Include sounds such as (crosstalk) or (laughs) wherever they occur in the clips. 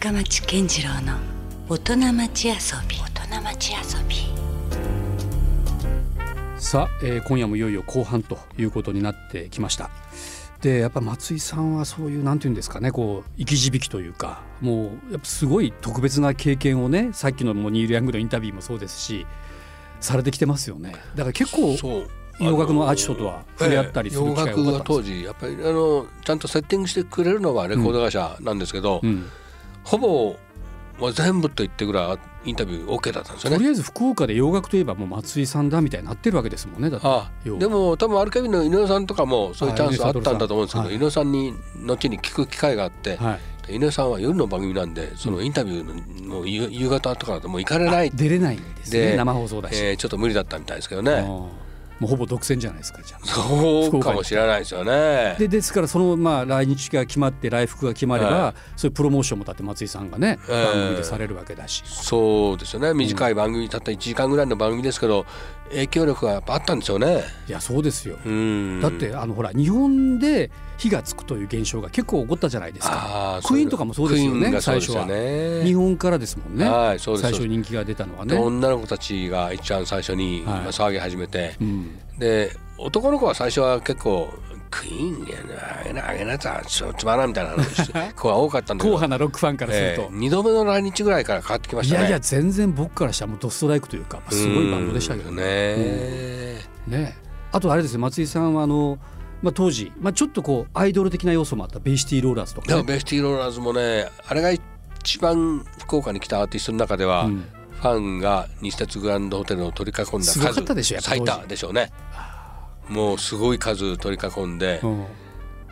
深町健次郎の大人町遊び。大人町遊び。さあ、えー今夜もいよいよ後半ということになってきました。でやっぱ松井さんはそういうなんていうんですかねこう生き字引きというかもうやっぱすごい特別な経験をねさっきのもうニール・ヤングのインタビューもそうですしされてきてますよね。だから結構洋楽のアーティストとは触れ合ったりする洋機会が楽は多かったんです当時やっぱりあのちゃんとセッティングしてくれるのはレコード会社なんですけど、うんほぼまあ全部と言ってぐらいインタビュー OK だったんですよね。とりあえず福岡で洋楽といえばもう松井さんだみたいになってるわけですもんねだって。でも多分 RKB の井上さんとかもそういうチャンスあったんだと思うんですけど、はい。井上さんに後に聞く機会があって、はい。井上さんは夜の番組なんでそのインタビューのもう夕夕方とかだともう行かれない、出れないんですねで生放送だし、えーちょっと無理だったみたいですけどうんねもうほぼ独占じゃないですかじゃあ。そうかもしれないですよね。でですからそのまあ来日が決まって来福が決まれば、はそういうプロモーションもだって松井さんがね、ええ。番組でされるわけだし。そうですよね。短い番組たった1時間ぐらいの番組ですけど影響力がやっぱあったんですよね。いやそうですよ、うん。だってあのほら日本で火がつくという現象が結構起こったじゃないですか。クイーンとかもそうですよねクイーンがそうですよ最ね日本からですもんね、はいそうです最初人気が出たのはでね、女の子たちが一番最初に、騒ぎ始めてうん、で男の子は最初は結構クイーンやなあげなあげなさちょつまらんみたいな子が多かったんだけど硬派なロックファンからすると、えー二度目の来日ぐらいから変わってきましたね。いやいや全然僕からしたらもうドストライクというかまあすごいバンドでしたけどね。ねあとあれですね松井さんはあの、まあ、当時、まあ、ちょっとこうアイドル的な要素もあったベイシティローラーズとか、ね、でもベスティローラーズもねあれが一番福岡に来たアーティストの中では、うんファンが西鉄グランドホテルを取り囲んだすごかったでしょやっぱ最多でしょうね。もうすごい数取り囲んで、うん。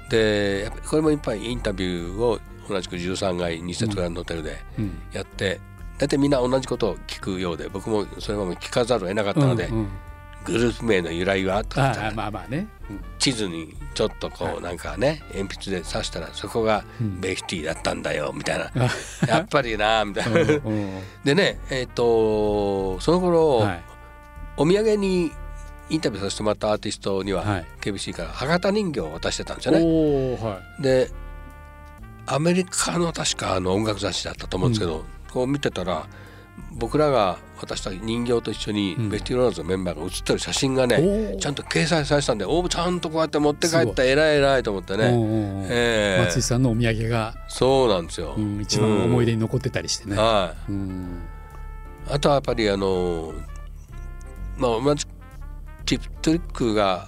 でこれもいっぱいインタビューを同じく13階西鉄グランドホテルでうん。やって、大体みんな同じことを聞くようで僕もそれまで聞かざるを得なかったので、うんうんグループ名の由来はとか。まあまあね、うん地図にちょっとこうなんかね鉛筆で刺したらそこがうん。ベイシティだったんだよみたいな、あ。やっぱりなみたいな。うんうん。でねえっ、とその頃、はい。お土産にインタビューさせてもらったアーティストには、はい。KBC から博多人形を渡してたんですよね。はでアメリカの確かあの音楽雑誌だったと思うんですけど、こう見てたら僕らが渡した人形と一緒にうん。ベスティローラーズのメンバーが写ってる写真がね、おー。ちゃんと掲載されてたんでおーちゃんとこうやって持って帰った偉い偉いと思ってね、うんうんうん。ええ。松井さんのお土産が、そうなんですよ、うん、一番思い出に残ってたりしてね。はい。うん。あとはやっぱりあのまあ同じチップトリックが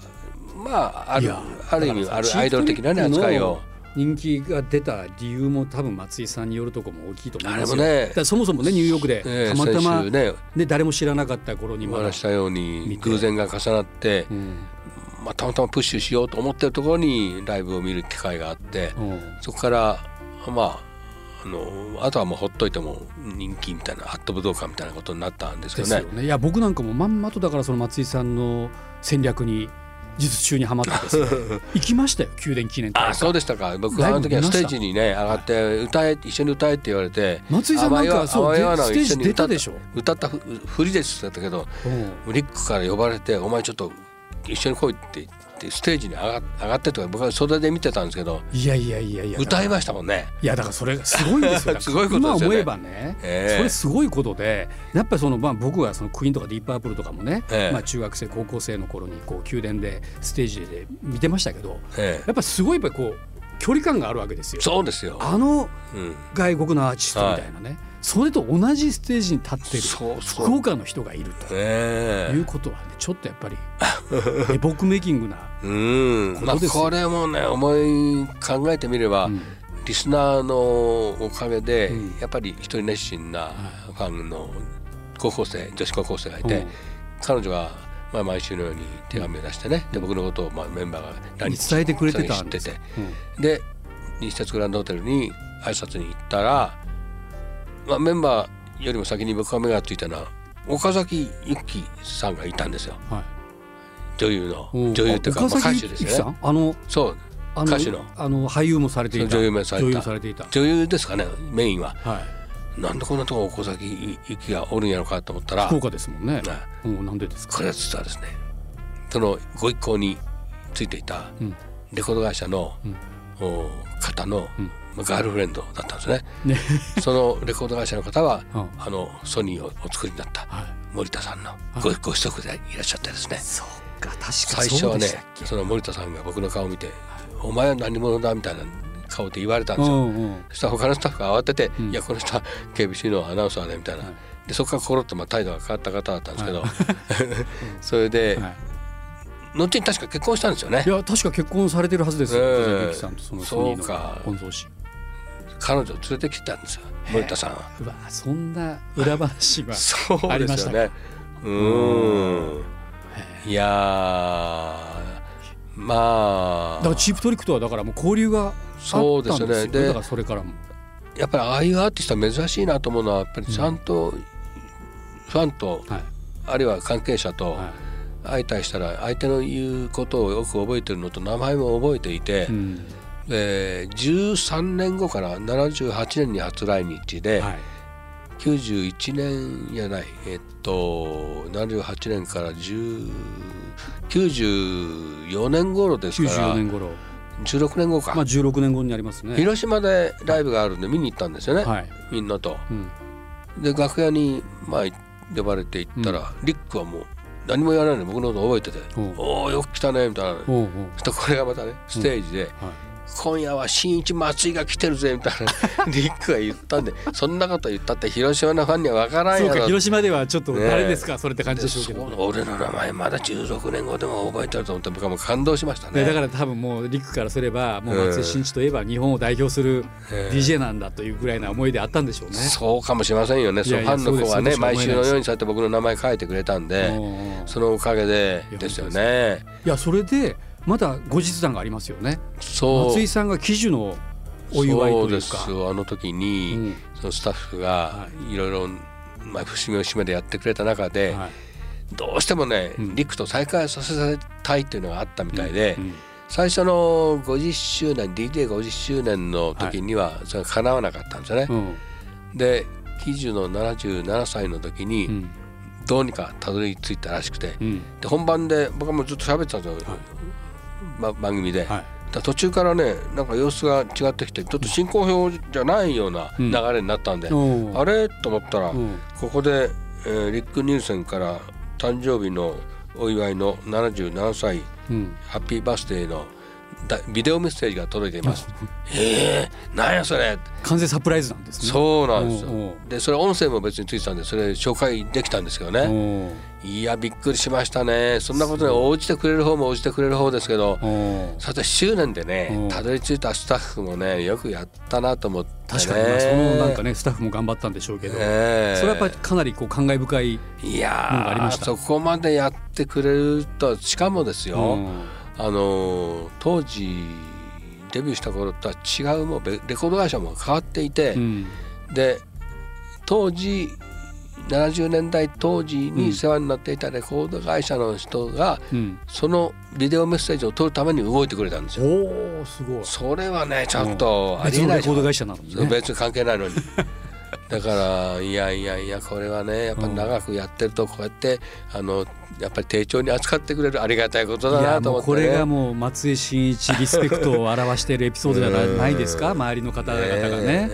まああるある意味あるアイドル的なね扱いを人気が出た理由も多分松井さんによるとこも大きいと思いあますよ。ね。そもそもねニューヨークでええたまたま、ね。ね、誰も知らなかった頃におまだ話ししたよう見にて。偶然が重なって、うん。まあ、たまたまプッシュしようと思ってるところにライブを見る機会があってうん。そこからまああのあとはもうほっといても人気みたいなハット武道館みたいなことになったんですけでどねね。いや僕なんかもまんまとだからその松井さんの戦略に術中にはまってですね (laughs) 行きましたよ宮殿記念あそうでしたか。僕あの時はステージにね上がって歌え一緒に歌えって言われて松井さんなんかそうステージ出たでしょ、歌ったふふりですって言ったけどうん。リックから呼ばれて「お前ちょっと一緒に来い」って言ってステージに上が上がってとか僕は袖で見てたんですけどいやいやいやいや。歌いましたもんね。いやだからそれがすごいんですよ。(laughs) すごいことね。今思えばね、ええ。それすごいことでやっぱりその、まあ、僕がそのクイーンとかディープアップルとかもね、ええ。まあ、中学生高校生の頃にこう宮殿でステージで見てましたけどええ。やっぱすごいやっぱりこう距離感があるわけですよ。そうですよ。あのうん、外国のアーティストみたいなね、それと同じステージに立ってるそうそう。福岡の人がいるとええ。いうことはねちょっとやっぱり (laughs) エポックメイキングな、ことですよ。これもね思い考えてみれば、うん。リスナーのおかげで、うん。やっぱり一人熱心なファンの高校生女子高校生がいて、うん。彼女が、まあ、毎週のように手紙を出してね、で僕のことを、まあ、メンバーが来日伝えてくれてた知ってんでうん。で西鉄グランドホテルに挨拶に行ったら、まあ、メンバーよりも先に僕が目がついたのは岡崎由紀さんがいたんですよ。はい。女優の。う。ん女優っていうか、まあ、歌手ですよね。ん？あのそう。あ歌手の。あの俳優もされていた。女優もされていた。女優ですかねメインは。はい。なんでこんなとこ岡崎由紀がおるんやろかと思ったら福岡ですもんね。ね。うんなんでですか？これは実はですねそのご一行についていたうん。レコード会社の、うん。お方のうん。まあガールフレンドだったんですね。ね。そのレコード会社の方は、(laughs) うん。あのソニーをお作りになったはい。森田さんのい。ごご子息でいらっしゃってですね。そうか確か最初はねその森田さんが僕の顔を見て「お前は何者だ」みたいな顔で言われたんですよ。うんうん。そしたら他のスタッフが慌てて「うん。いやこの人は KBC のアナウンサーで」みたいな、はい。でそこからコロッとまあ態度が変わった方だったんですけど、(laughs) それで、はい。後に確か結婚したんですよね。いや確か結婚されてるはずですよ、ええ藤井美樹さんとそのソニーそうか彼女を連れてきてたんですよ森田さんは。うわそんな裏話が (laughs) そうありましたね。うーん。いやーまあ。だからチープトリックとはだからもう交流があそうったんですよね。でだからそれからも。やっぱりああいうアーティストは珍しいなと思うのはやっぱりちゃんとファンと、はい。あるいは関係者とは相対したら相手の言うことをよく覚えてるのと名前も覚えていてい、う、んで13年後から78年に初来日で、はい。91年じゃないえっと78年から10 94年頃ですから94年頃。16年後か、まあ16年後になりますね。広島でライブがあるんで見に行ったんですよね、はい、みんなと。うん、で楽屋にまあ呼ばれて行ったら、リックはもう何も言わないのに僕のこと覚えてておう「おおよく来たね」みたいな。そしたらこれがまたねステージではい「今夜は新一松井が来てるぜ」みたいなリックが言ったんでそんなこと言ったって広島のファンには分からんそうやろか広島ではちょっとね誰ですか、それって感じでしょうけど、俺の名前まだ16年後でも覚えてると思って僕はもう感動しましたね。ね、だから多分もうリックからすればもう松井新一といえば日本を代表するええ DJ なんだというぐらいな思いであったんでしょうね。そうかもしれませんよね。ファンの子はね毎週のようにそそうやって僕の名前書いてくれたんでそのおかげでですよね。いやそれでまだ後日談がありますよね。そう。松井さんが喜寿のお祝い。そうです。よあの時に、うん。そのスタッフがはい。ろいろまあ節目節目でやってくれた中で、はい。どうしてもね、うん。リックと再会させたいっていうのがあったみたいで、うん。最初の50周年 DJ50 周年の時にはそれが叶わなかったんですよね。うん。で喜寿の77歳の時に、うん。どうにかたどり着いたらしくて、うん。で本番で僕はもうずっと喋ってたんですよ、ま、番組で。はい。途中からねなんか様子が違ってきてちょっと進行表じゃないような流れになったんで、おうあれ？と思ったら、うん。ここで、えーリック・ニルセンから誕生日のお祝いの77歳うん。ハッピーバースデーのだビデオメッセージが届いています。えー、なんやそれ。完全サプライズなんですね。そうなんですよ。でそれ音声も別についてたんでそれ紹介できたんですけどね。いやびっくりしましたね。そんなことに応じてくれる方も応じてくれる方ですけどさて執念でうんねたどり着いたスタッフもねよくやったなと思ってね。確かにまあそのなんかねスタッフも頑張ったんでしょうけど、ええ。それはやっぱりかなりこう感慨深い。いのやーがありました。そこまでやってくれるとしかもですよ、うんあのー当時デビューした頃とは違うもうレレコード会社も変わっていて、うんで当時70年代当時に世話になっていたレコード会社の人が、うん、そのビデオメッセージを撮るために動いてくれたんですよ。おおすごい。それはねちょっとあり別のえないでしょレコード会社なのにね。別に関係ないのに (laughs) だからいやいやいやこれはねやっぱ長くやってるとこうやってあのやっぱり丁重に扱ってくれるありがたいことだなと思って、ね、これがもう松井真一リスペクトを表しているエピソードじゃなないですか？周りの方々がね。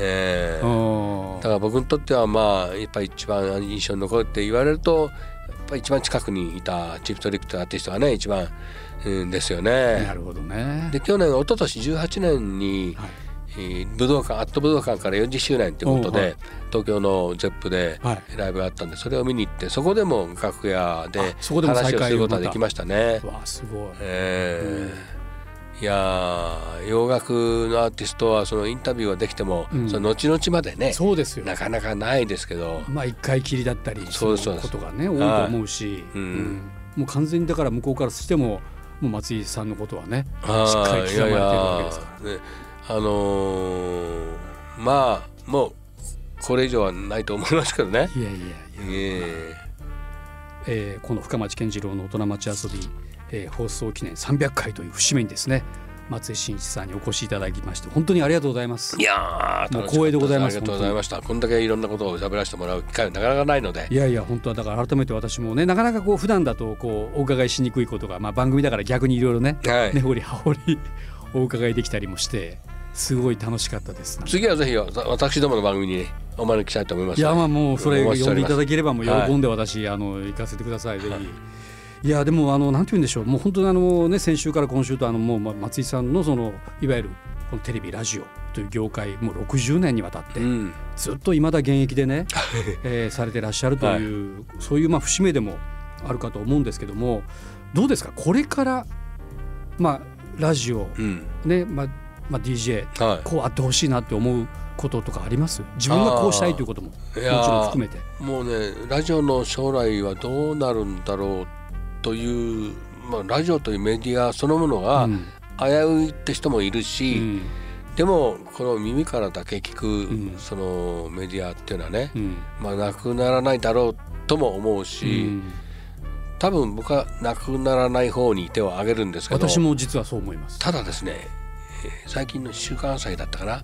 だから僕にとってはまあやっぱり一番印象に残るって言われるとやっぱり一番近くにいたチープトリックというアーティストがね一番、うん、ですよなね。るほどね。で去年一昨年18年に、はいえー武道館アット武道館から40周年ということで、はい東京のゼップではい。ライブがあったんでそれを見に行ってそこでも楽屋であそこでも再会話をすることができましたね。わあすごい。えー。いやー洋楽のアーティストはそのインタビューはできても、うん。その後々までねそうですよ。なかなかないですけど、まあ一回きりだったりそうですそのことがね多いはいと思うし、うん。うん。もう完全にだから向こうからしてももう松井さんのことはねはい。しっかり刻まれてるわけですかいやいやねあのーまあもうこれ以上はないと思いますけどね。いやいやいや、ええーこの深町健次郎の大人町遊び、えー放送記念300回という節目にですね松井真一さんにお越しいただきまして本当にありがとうございますーいやーもう光栄でございますありがとうございました。こんだけいろんなことを喋らせてもらう機会はなかなかないのでい。やいや本当はだから改めて私もねなかなかこう普段だとこうお伺いしにくいことが、まあ、番組だから逆にいろいろねはい根掘り葉掘り (laughs) お伺いできたりもしてすごい楽しかったです。次はぜひ私どもの番組に、ね、お招きしたいと思いますいやまあもうそれ呼んでいただければもう喜んで私、はい、あの行かせてくださいぜひ。はいいやでもあのなんて言うんでしょう。もう本当にあのね先週から今週とあのもう松井さんのそのいわゆるこのテレビラジオという業界もう60年にわたって、ずっといまだ現役でね、(laughs) えー、されてらっしゃるという、はい、そういうまあ節目でもあるかと思うんですけどもどうですか？これからまあラジオ、うん、ねまあまあ DJ、はい、こうあってほしいなって思うこととかあります？自分がこうしたいということももちろん含めて。もうねラジオの将来はどうなるんだろうという、まあ、ラジオというメディアそのものが危ういって人もいるし、うん、でもこの耳からだけ聞く、うん、そのメディアっていうのはね、うん、まあ、なくならないだろうとも思うし、多分僕はなくならない方に手を挙げるんですけど私も実はそう思います。ただですね最近の週刊朝日だったかな、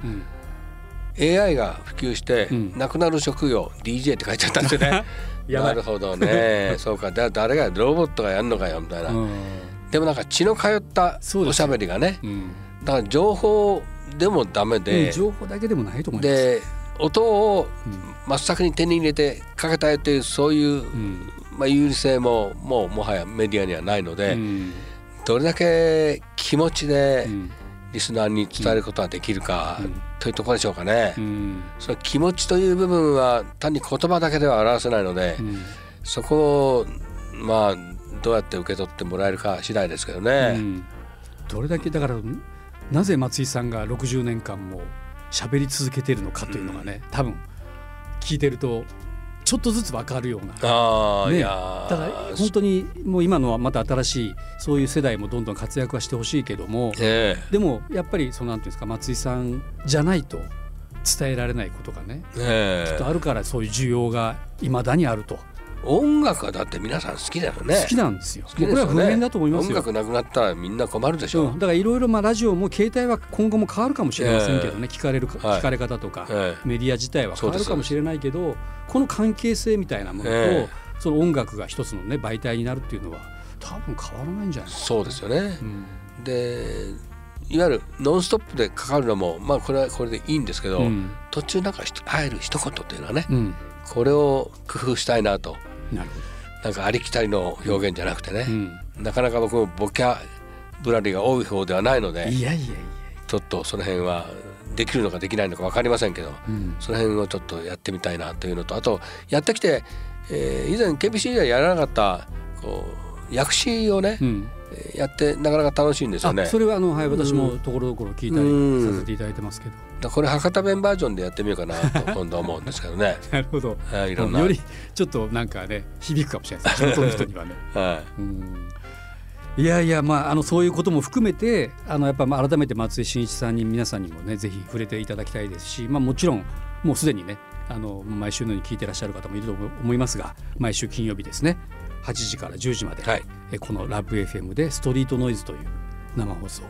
AI が普及して、なくなる職業 DJ って書いちゃったんですよね。(laughs) なるほどね。(laughs) そうか。だ誰がロボットがやるのかよみたいな、うん、でもなんか血の通ったおしゃべりがね、うん、だから情報でもダメで、うん、情報だけでもないと思います。で音を真っ先に手に入れてかけたいというそういう、まあ、有利性ももうもはやメディアにはないので、どれだけ気持ちでリスナーに伝えることができるか、というところでしょうかね、うん、その気持ちという部分は単に言葉だけでは表せないので、うん、そこをまあどうやって受け取ってもらえるか次第ですけどね。うん、どれだけだからなぜ松井さんが60年間も喋り続けているのかというのがね、多分聞いてるとちょっとずつ分かるような。あ、ね、だから本当にもう今のはまた新しいそういう世代もどんどん活躍はしてほしいけども、えー、でもやっぱりそのなんていうんですか松井さんじゃないと伝えられないことがね、えー、きっとあるからそういう需要がいまだにあると。音楽はだって皆さん好きだよね。好きなんですよ。これは不変だと思います音楽なくなったらみんな困るでしょ、う。ん、だからいろいろまあラジオも携帯は今後も変わるかもしれませんけどね、えー、聞かれる、聞かれ方とか、えー、メディア自体は変わるかもしれないけどこの関係性みたいなものと、えー、その音楽が一つのね媒体になるっていうのは多分変わらないんじゃないそうですよね、うん、でいわゆるノンストップでかかるのもまあこれはこれでいいんですけど、うん、途中なんか入る一言というのはね、うん、これを工夫したいなと。なるほど。なんかありきたりの表現じゃなくてね、うん、なかなか僕もボキャブラリーが多い方ではないのでいやいやいやちょっとその辺はできるのかできないのか分かりませんけど、うん、その辺をちょっとやってみたいなというのとあとやってきて、えー、以前 KBC ではやらなかったこう訳詞をね、うん。やってなかなか楽しいんですよね。それはあの、はい、私もところどころ聞いたりさせていただいてますけど。だこれ博多弁バージョンでやってみようかなと (laughs) 今度思うんですけどね。なるほど。いろんなよりちょっとなんかね響くかもしれないです。(laughs) 地元の人にはね。はい。うんいやいやまああのそういうことも含めてあのやっぱ改めて松井真一さんに皆さんにもねぜひ触れていただきたいですし、まあもちろんもうすでにねあの毎週のように聞いてらっしゃる方もいると思いますが毎週金曜日ですね8時から10時まで、はい、えこのラブ f m でストリートノイズという生放送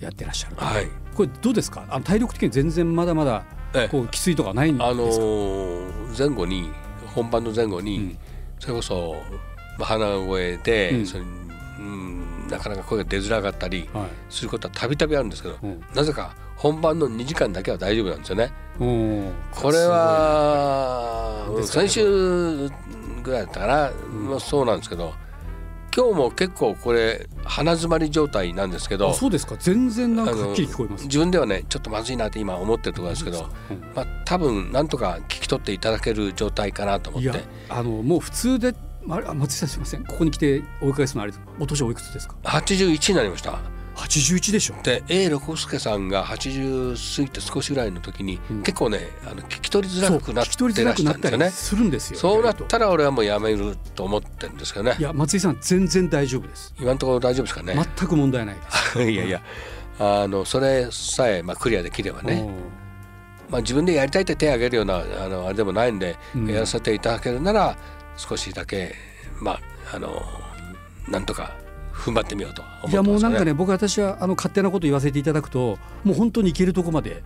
やってらっしゃる、はい、これどうですか？あの体力的に全然まだまだこうきついとかないんですか、あのー、前後に本番の前後に、うん、それこそ、まあ、鼻声で、うん。それうん、なかなか声が出づらかったりすることはたびたびあるんですけど、なぜか本番の2時間だけは大丈夫なんですよね。これは先週ぐらいだったかな、まあ、そうなんですけど今日も結構これ鼻詰まり状態なんですけどそうですか。全然なんかはっきり聞こえます。自分ではねちょっとまずいなって今思ってるところですけど、うん、まあ、多分なんとか聞き取っていただける状態かなと思って。あのもう普通であ松井さんすみません。ここに来てお伺いするのあれお年おいくつですか？81になりました81でしょ。で A 六輔さんが80過ぎて少しぐらいの時に、うん、結構ねあの聞き取りづらくなってらしたんですよね。するんですよそうなったら俺はもうやめると思ってるんですけどね。いや松井さん全然大丈夫です。今のところ大丈夫ですかね。全く問題ないです。(laughs) いやいや。あのそれさえ、まあ、クリアできればね。まあ、自分でやりたいって手を挙げるようなあのあれでもないんで、うん、やらせていただけるなら少しだけまああのなんとか踏ん張ってみようと、ね、いやもうなんかね僕私はあの勝手なこと言わせていただくともう本当にいけるとこまで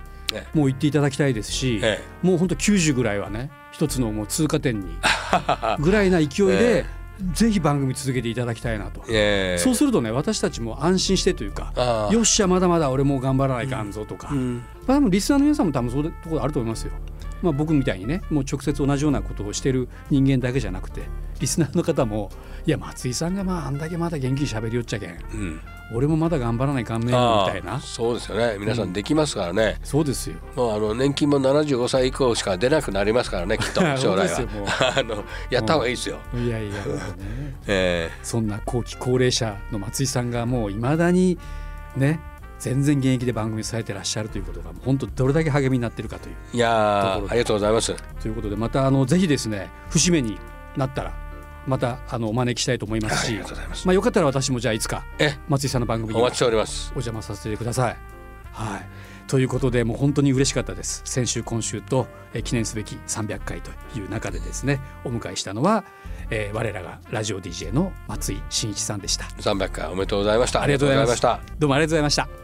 もう行っていただきたいですし、もう本当90ぐらいはね一つのもう通過点に (laughs) ぐらいな勢いでぜひ番組続けていただきたいなと、えー、そうするとね私たちも安心してというかよっしゃまだまだ俺も頑張らないかんぞとか、うん、まあ、リスナーの皆さんも多分そういうところあると思いますよ。まあ、僕みたいにねもう直接同じようなことをしてる人間だけじゃなくてリスナーの方もいや松井さんがまああんだけまだ元気にしゃべりよっちゃけん、うん、俺もまだ頑張らないかんねみたいな。そうですよね。皆さんできますからね、うん、そうですよ。もうあの年金も75歳以降しか出なくなりますからねきっと (laughs) 将来は。あのやった方がいいですよ、いやいや、ね。(laughs) えー、そんな後期高齢者の松井さんがもういまだにね全然現役で番組されてらっしゃるということが本当どれだけ励みになってるかという。いやありがとうございます。ということでまたあのぜひですね節目になったらまたあのお招きしたいと思いますし、まあよかったら私もじゃあいつか松井さんの番組にお待ちしております。お邪魔させてください。はい。ということでもう本当に嬉しかったです。先週今週と、え記念すべき300回という中でですねお迎えしたのは、えー、我らがラジオ DJ の松井真一さんでした。300回おめでとうございました。ありがとうございました。どうもありがとうございました